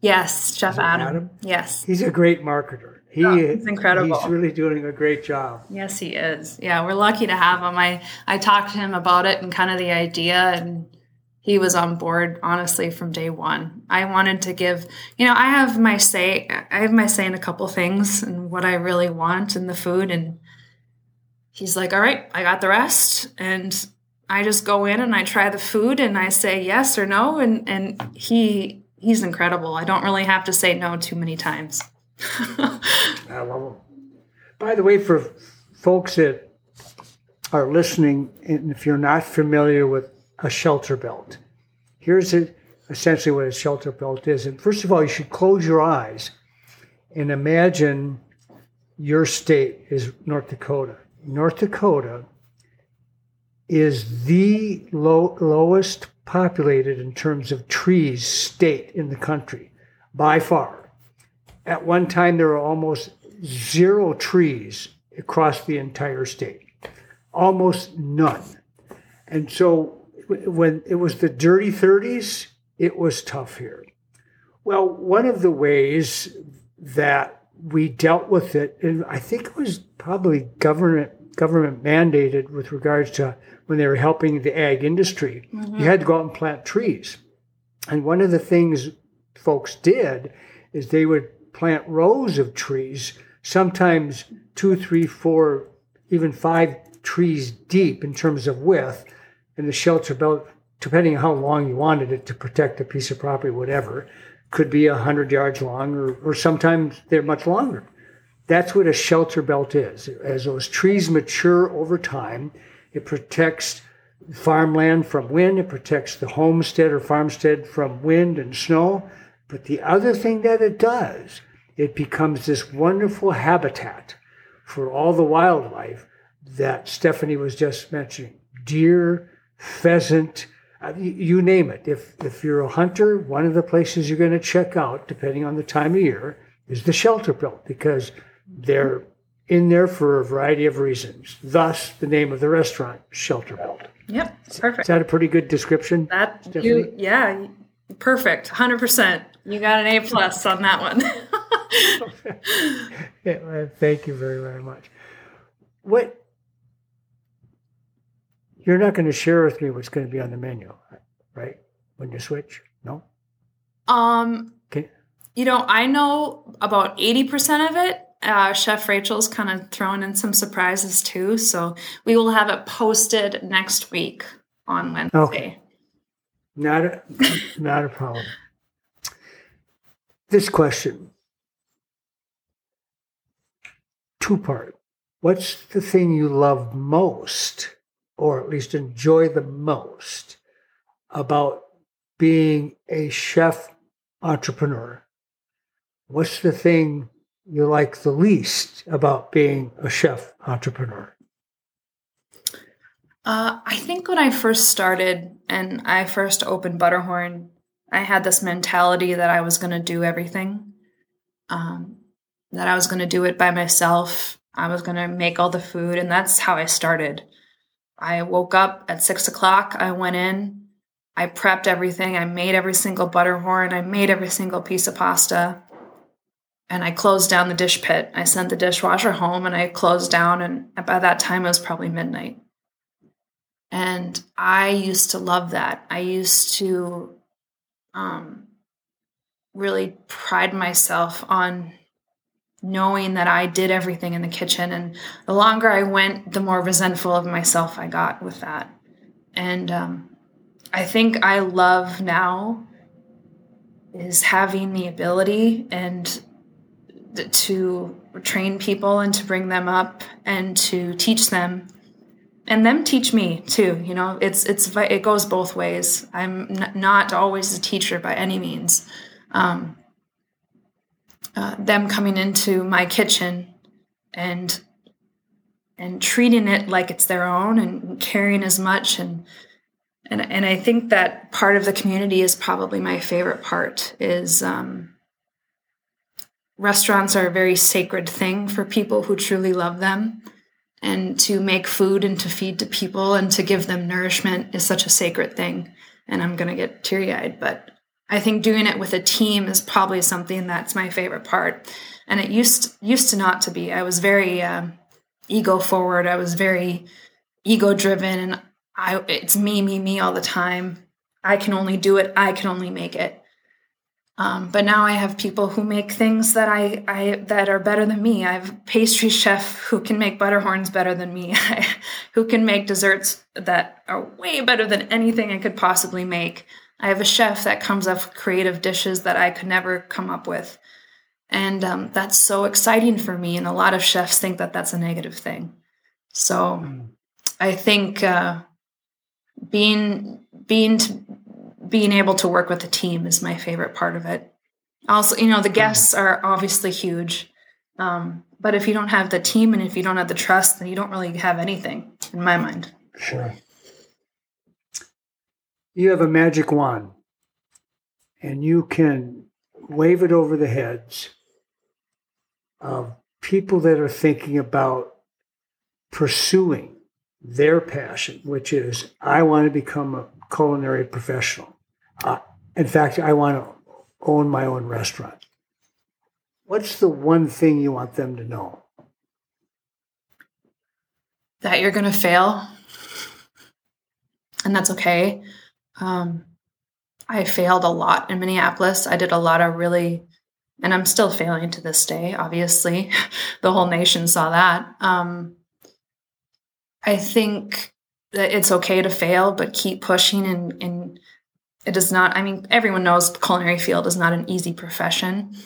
Yes, Chef Adam. Adam. Yes, he's a great marketer. He oh, he's incredible. He's really doing a great job. Yes, he is. Yeah, we're lucky to have him. I I talked to him about it and kind of the idea, and he was on board honestly from day one. I wanted to give, you know, I have my say. I have my say in a couple things and what I really want in the food, and he's like, "All right, I got the rest," and I just go in and I try the food and I say yes or no, and and he he's incredible. I don't really have to say no too many times. [laughs] I love him. By the way, for folks that are listening, and if you're not familiar with a shelter belt, here's a, essentially what a shelter belt is. And first of all, you should close your eyes and imagine your state is North Dakota. North Dakota is the low, lowest populated in terms of trees state in the country by far. At one time, there were almost zero trees across the entire state, almost none. And so when it was the dirty 30s, it was tough here. Well, one of the ways that we dealt with it, and I think it was probably government government mandated with regards to when they were helping the ag industry. Mm-hmm. You had to go out and plant trees. And one of the things folks did is they would plant rows of trees, sometimes two, three, four, even five trees deep in terms of width, in the shelter belt, depending on how long you wanted it to protect a piece of property, whatever, could be a hundred yards long, or, or sometimes they're much longer. That's what a shelter belt is. As those trees mature over time, it protects farmland from wind. It protects the homestead or farmstead from wind and snow. But the other thing that it does, it becomes this wonderful habitat for all the wildlife that Stephanie was just mentioning deer, pheasant, uh, you name it. If, if you're a hunter, one of the places you're going to check out, depending on the time of year, is the shelter belt because they're in there for a variety of reasons. Thus, the name of the restaurant, Shelter Belt. Yep, perfect. Is that a pretty good description? That you, yeah, perfect, hundred percent. You got an A plus on that one. [laughs] yeah, thank you very very much. What you're not going to share with me what's going to be on the menu, right? When you switch, no. Um. Okay. You know, I know about eighty percent of it uh, Chef Rachel's kind of thrown in some surprises too. So we will have it posted next week on Wednesday. Okay. Not a, not a problem. This question, two part. What's the thing you love most, or at least enjoy the most, about being a chef entrepreneur? What's the thing you like the least about being a chef entrepreneur? Uh, I think when I first started and I first opened Butterhorn, I had this mentality that I was going to do everything, um, that I was going to do it by myself. I was going to make all the food, and that's how I started. I woke up at six o'clock. I went in, I prepped everything. I made every single Butterhorn. I made every single piece of pasta and I closed down the dish pit. I sent the dishwasher home and I closed down. And by that time, it was probably midnight. And I used to love that. I used to um, really pride myself on knowing that I did everything in the kitchen. And the longer I went, the more resentful of myself I got with that. And um, I think I love now is having the ability and to train people and to bring them up and to teach them and them teach me too you know? It's it's it goes both ways. I'm not always a teacher by any means. Um, uh, them coming into my kitchen and and treating it like it's their own and caring as much and and and I think that part of the community is probably my favorite part is um, restaurants are a very sacred thing for people who truly love them and to make food and to feed to people and to give them nourishment is such a sacred thing. And i'm going to get teary-eyed but i think doing it with a team is probably something that's my favorite part. And it used used to not to be. I was very um, ego forward. I was very ego driven and i it's me me me all the time. I can only do it. I can only make it um, but now I have people who make things that I, I that are better than me. I have a pastry chef who can make butterhorns better than me, [laughs] who can make desserts that are way better than anything I could possibly make. I have a chef that comes up with creative dishes that I could never come up with, and um, that's so exciting for me. And a lot of chefs think that that's a negative thing. So I think uh, being being being able to work with a team is my favorite part of it. Also, you know, the guests are obviously huge. Um, but if you don't have the team and if you don't have the trust, then you don't really have anything, in my mind. Sure. You have a magic wand, and you can wave it over the heads of people that are thinking about pursuing their passion, which is, I want to become a culinary professional. In fact, I want to own my own restaurant. What's the one thing you want them to know? That you're going to fail. And that's okay. Um, I failed a lot in Minneapolis. I did a lot of really, and I'm still failing to this day, obviously. [laughs] the whole nation saw that. Um, I think that it's okay to fail, but keep pushing and, and it is not i mean everyone knows the culinary field is not an easy profession.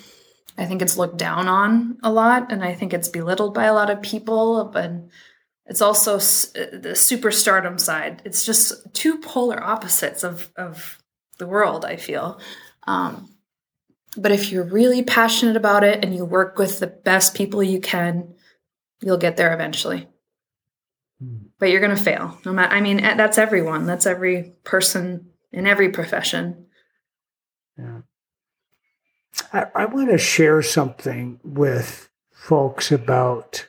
I think it's looked down on a lot and i think it's belittled by a lot of people but it's also the superstardom side. It's just two polar opposites of, of the world i feel. Um, but if you're really passionate about it and you work with the best people you can you'll get there eventually. Hmm. but you're going to fail. No matter i mean that's everyone. That's every person in every profession. Yeah. I, I want to share something with folks about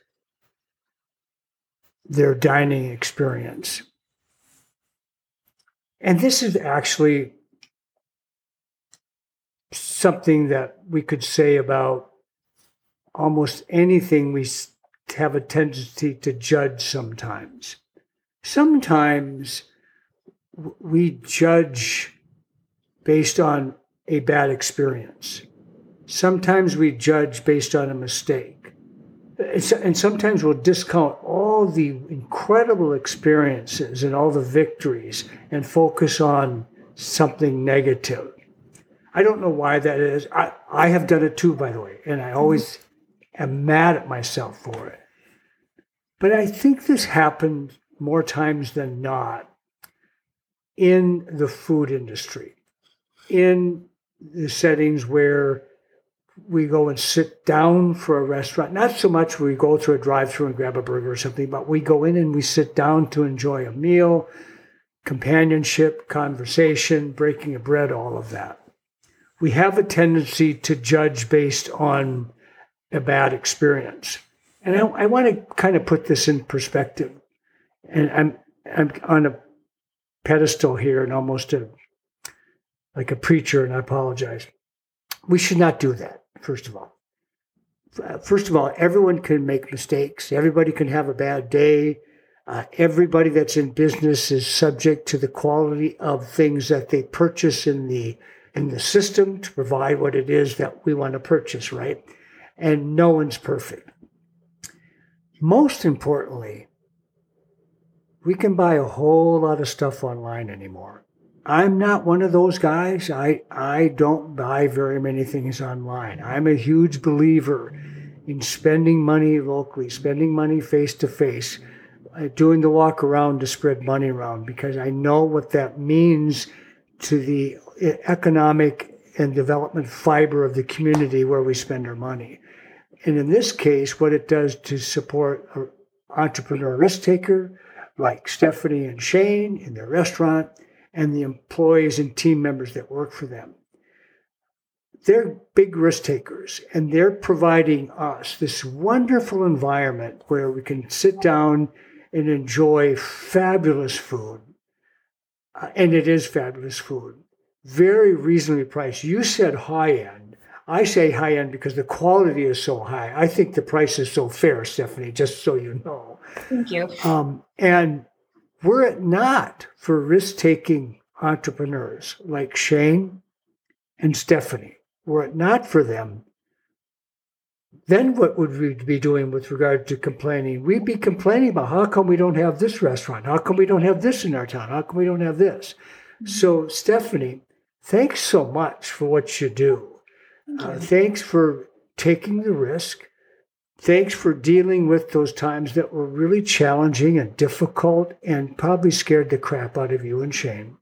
their dining experience. And this is actually something that we could say about almost anything we have a tendency to judge sometimes. Sometimes we judge based on a bad experience. Sometimes we judge based on a mistake. And sometimes we'll discount all the incredible experiences and all the victories and focus on something negative. I don't know why that is. I, I have done it too, by the way, and I always am mad at myself for it. But I think this happened more times than not in the food industry, in the settings where we go and sit down for a restaurant. Not so much we go through a drive through and grab a burger or something, but we go in and we sit down to enjoy a meal, companionship, conversation, breaking of bread, all of that. We have a tendency to judge based on a bad experience. And I, I want to kind of put this in perspective. And I'm, I'm on a pedestal here and almost a, like a preacher, and I apologize. We should not do that, first of all. First of all, everyone can make mistakes. Everybody can have a bad day. Uh, everybody that's in business is subject to the quality of things that they purchase in the in the system to provide what it is that we want to purchase, right? And no one's perfect. Most importantly, we can buy a whole lot of stuff online anymore. I'm not one of those guys. I, I don't buy very many things online. I'm a huge believer in spending money locally, spending money face to face, doing the walk around to spread money around because I know what that means to the economic and development fiber of the community where we spend our money. And in this case, what it does to support an entrepreneur risk taker like Stephanie and Shane in their restaurant and the employees and team members that work for them. They're big risk takers and they're providing us this wonderful environment where we can sit down and enjoy fabulous food. Uh, and it is fabulous food, very reasonably priced. You said high end. I say high end because the quality is so high. I think the price is so fair, Stephanie, just so you know. Thank you. Um, and were it not for risk taking entrepreneurs like Shane and Stephanie, were it not for them, then what would we be doing with regard to complaining? We'd be complaining about how come we don't have this restaurant? How come we don't have this in our town? How come we don't have this? Mm-hmm. So, Stephanie, thanks so much for what you do. Uh, thanks for taking the risk. Thanks for dealing with those times that were really challenging and difficult and probably scared the crap out of you and Shane.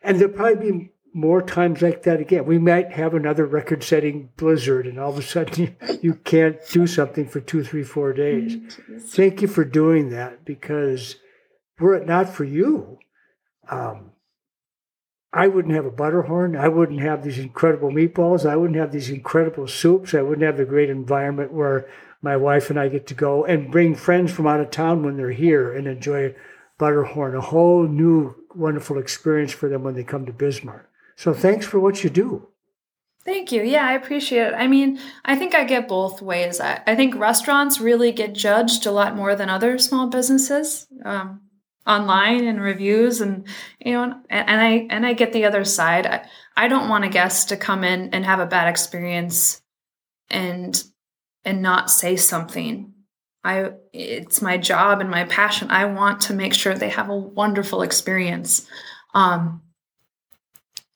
And there'll probably be more times like that again. We might have another record setting blizzard and all of a sudden [laughs] you, can't do something for two, three, four days. Thank you for doing that because were it not for you, um, I wouldn't have a butterhorn. I wouldn't have these incredible meatballs. I wouldn't have these incredible soups. I wouldn't have the great environment where my wife and I get to go and bring friends from out of town when they're here and enjoy butterhorn, a whole new wonderful experience for them when they come to Bismarck. So thanks for what you do. Thank you. Yeah, I appreciate it. I mean, I think I get both ways. I, I think restaurants really get judged a lot more than other small businesses um, online and reviews, and you know, and, and, I and I get the other side. I, I don't want a guest to come in and have a bad experience, and and not say something. I it's my job and my passion. I want to make sure they have a wonderful experience. Um,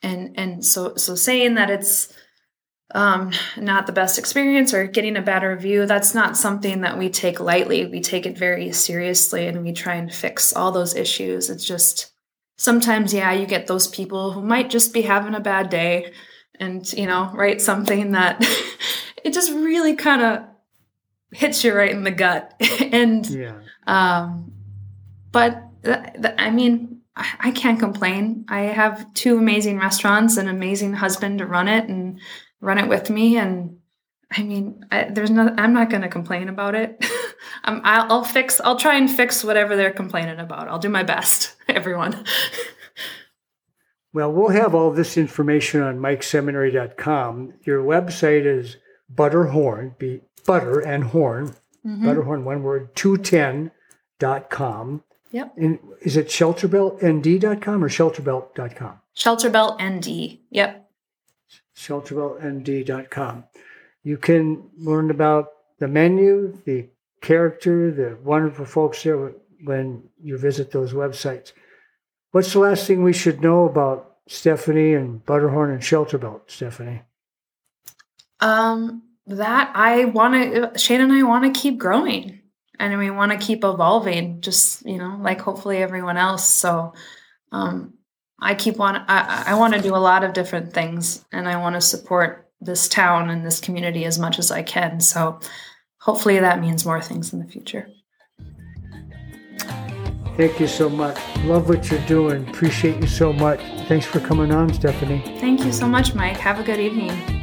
and and so so saying that it's um, not the best experience or getting a bad review, that's not something that we take lightly. We take it very seriously and we try and fix all those issues. It's just sometimes, yeah, you get those people who might just be having a bad day and, you know, write something that [laughs] it just really kind of hits you right in the gut. [laughs] and, yeah. um, but th- th- I mean, I can't complain. I have two amazing restaurants, an amazing husband to run it and run it with me. And I mean, I, there's no, I'm not going to complain about it. [laughs] I'll, I'll fix, I'll try and fix whatever they're complaining about. I'll do my best, [laughs] everyone. well, we'll have all this information on mikeseminary.com. Your website is butterhorn, be butter and horn, mm-hmm. butterhorn, one word, 210.com. Yep. And is it shelterbeltnd.com or shelterbelt.com? Shelterbeltnd. Yep. Shelterbeltnd.com. You can learn about the menu, the character, the wonderful folks there when you visit those websites. What's the last thing we should know about Stephanie and Butterhorn and Shelterbelt, Stephanie? Um, that I want to, Shane and I want to keep growing and we want to keep evolving just you know like hopefully everyone else. So um, i keep want i, I want to do a lot of different things and i want to support this town and this community as much as i can. So hopefully that means more things in the future. Thank you so much. Love what you're doing. Appreciate you so much. Thanks for coming on stephanie. Thank you so much mike. Have a good evening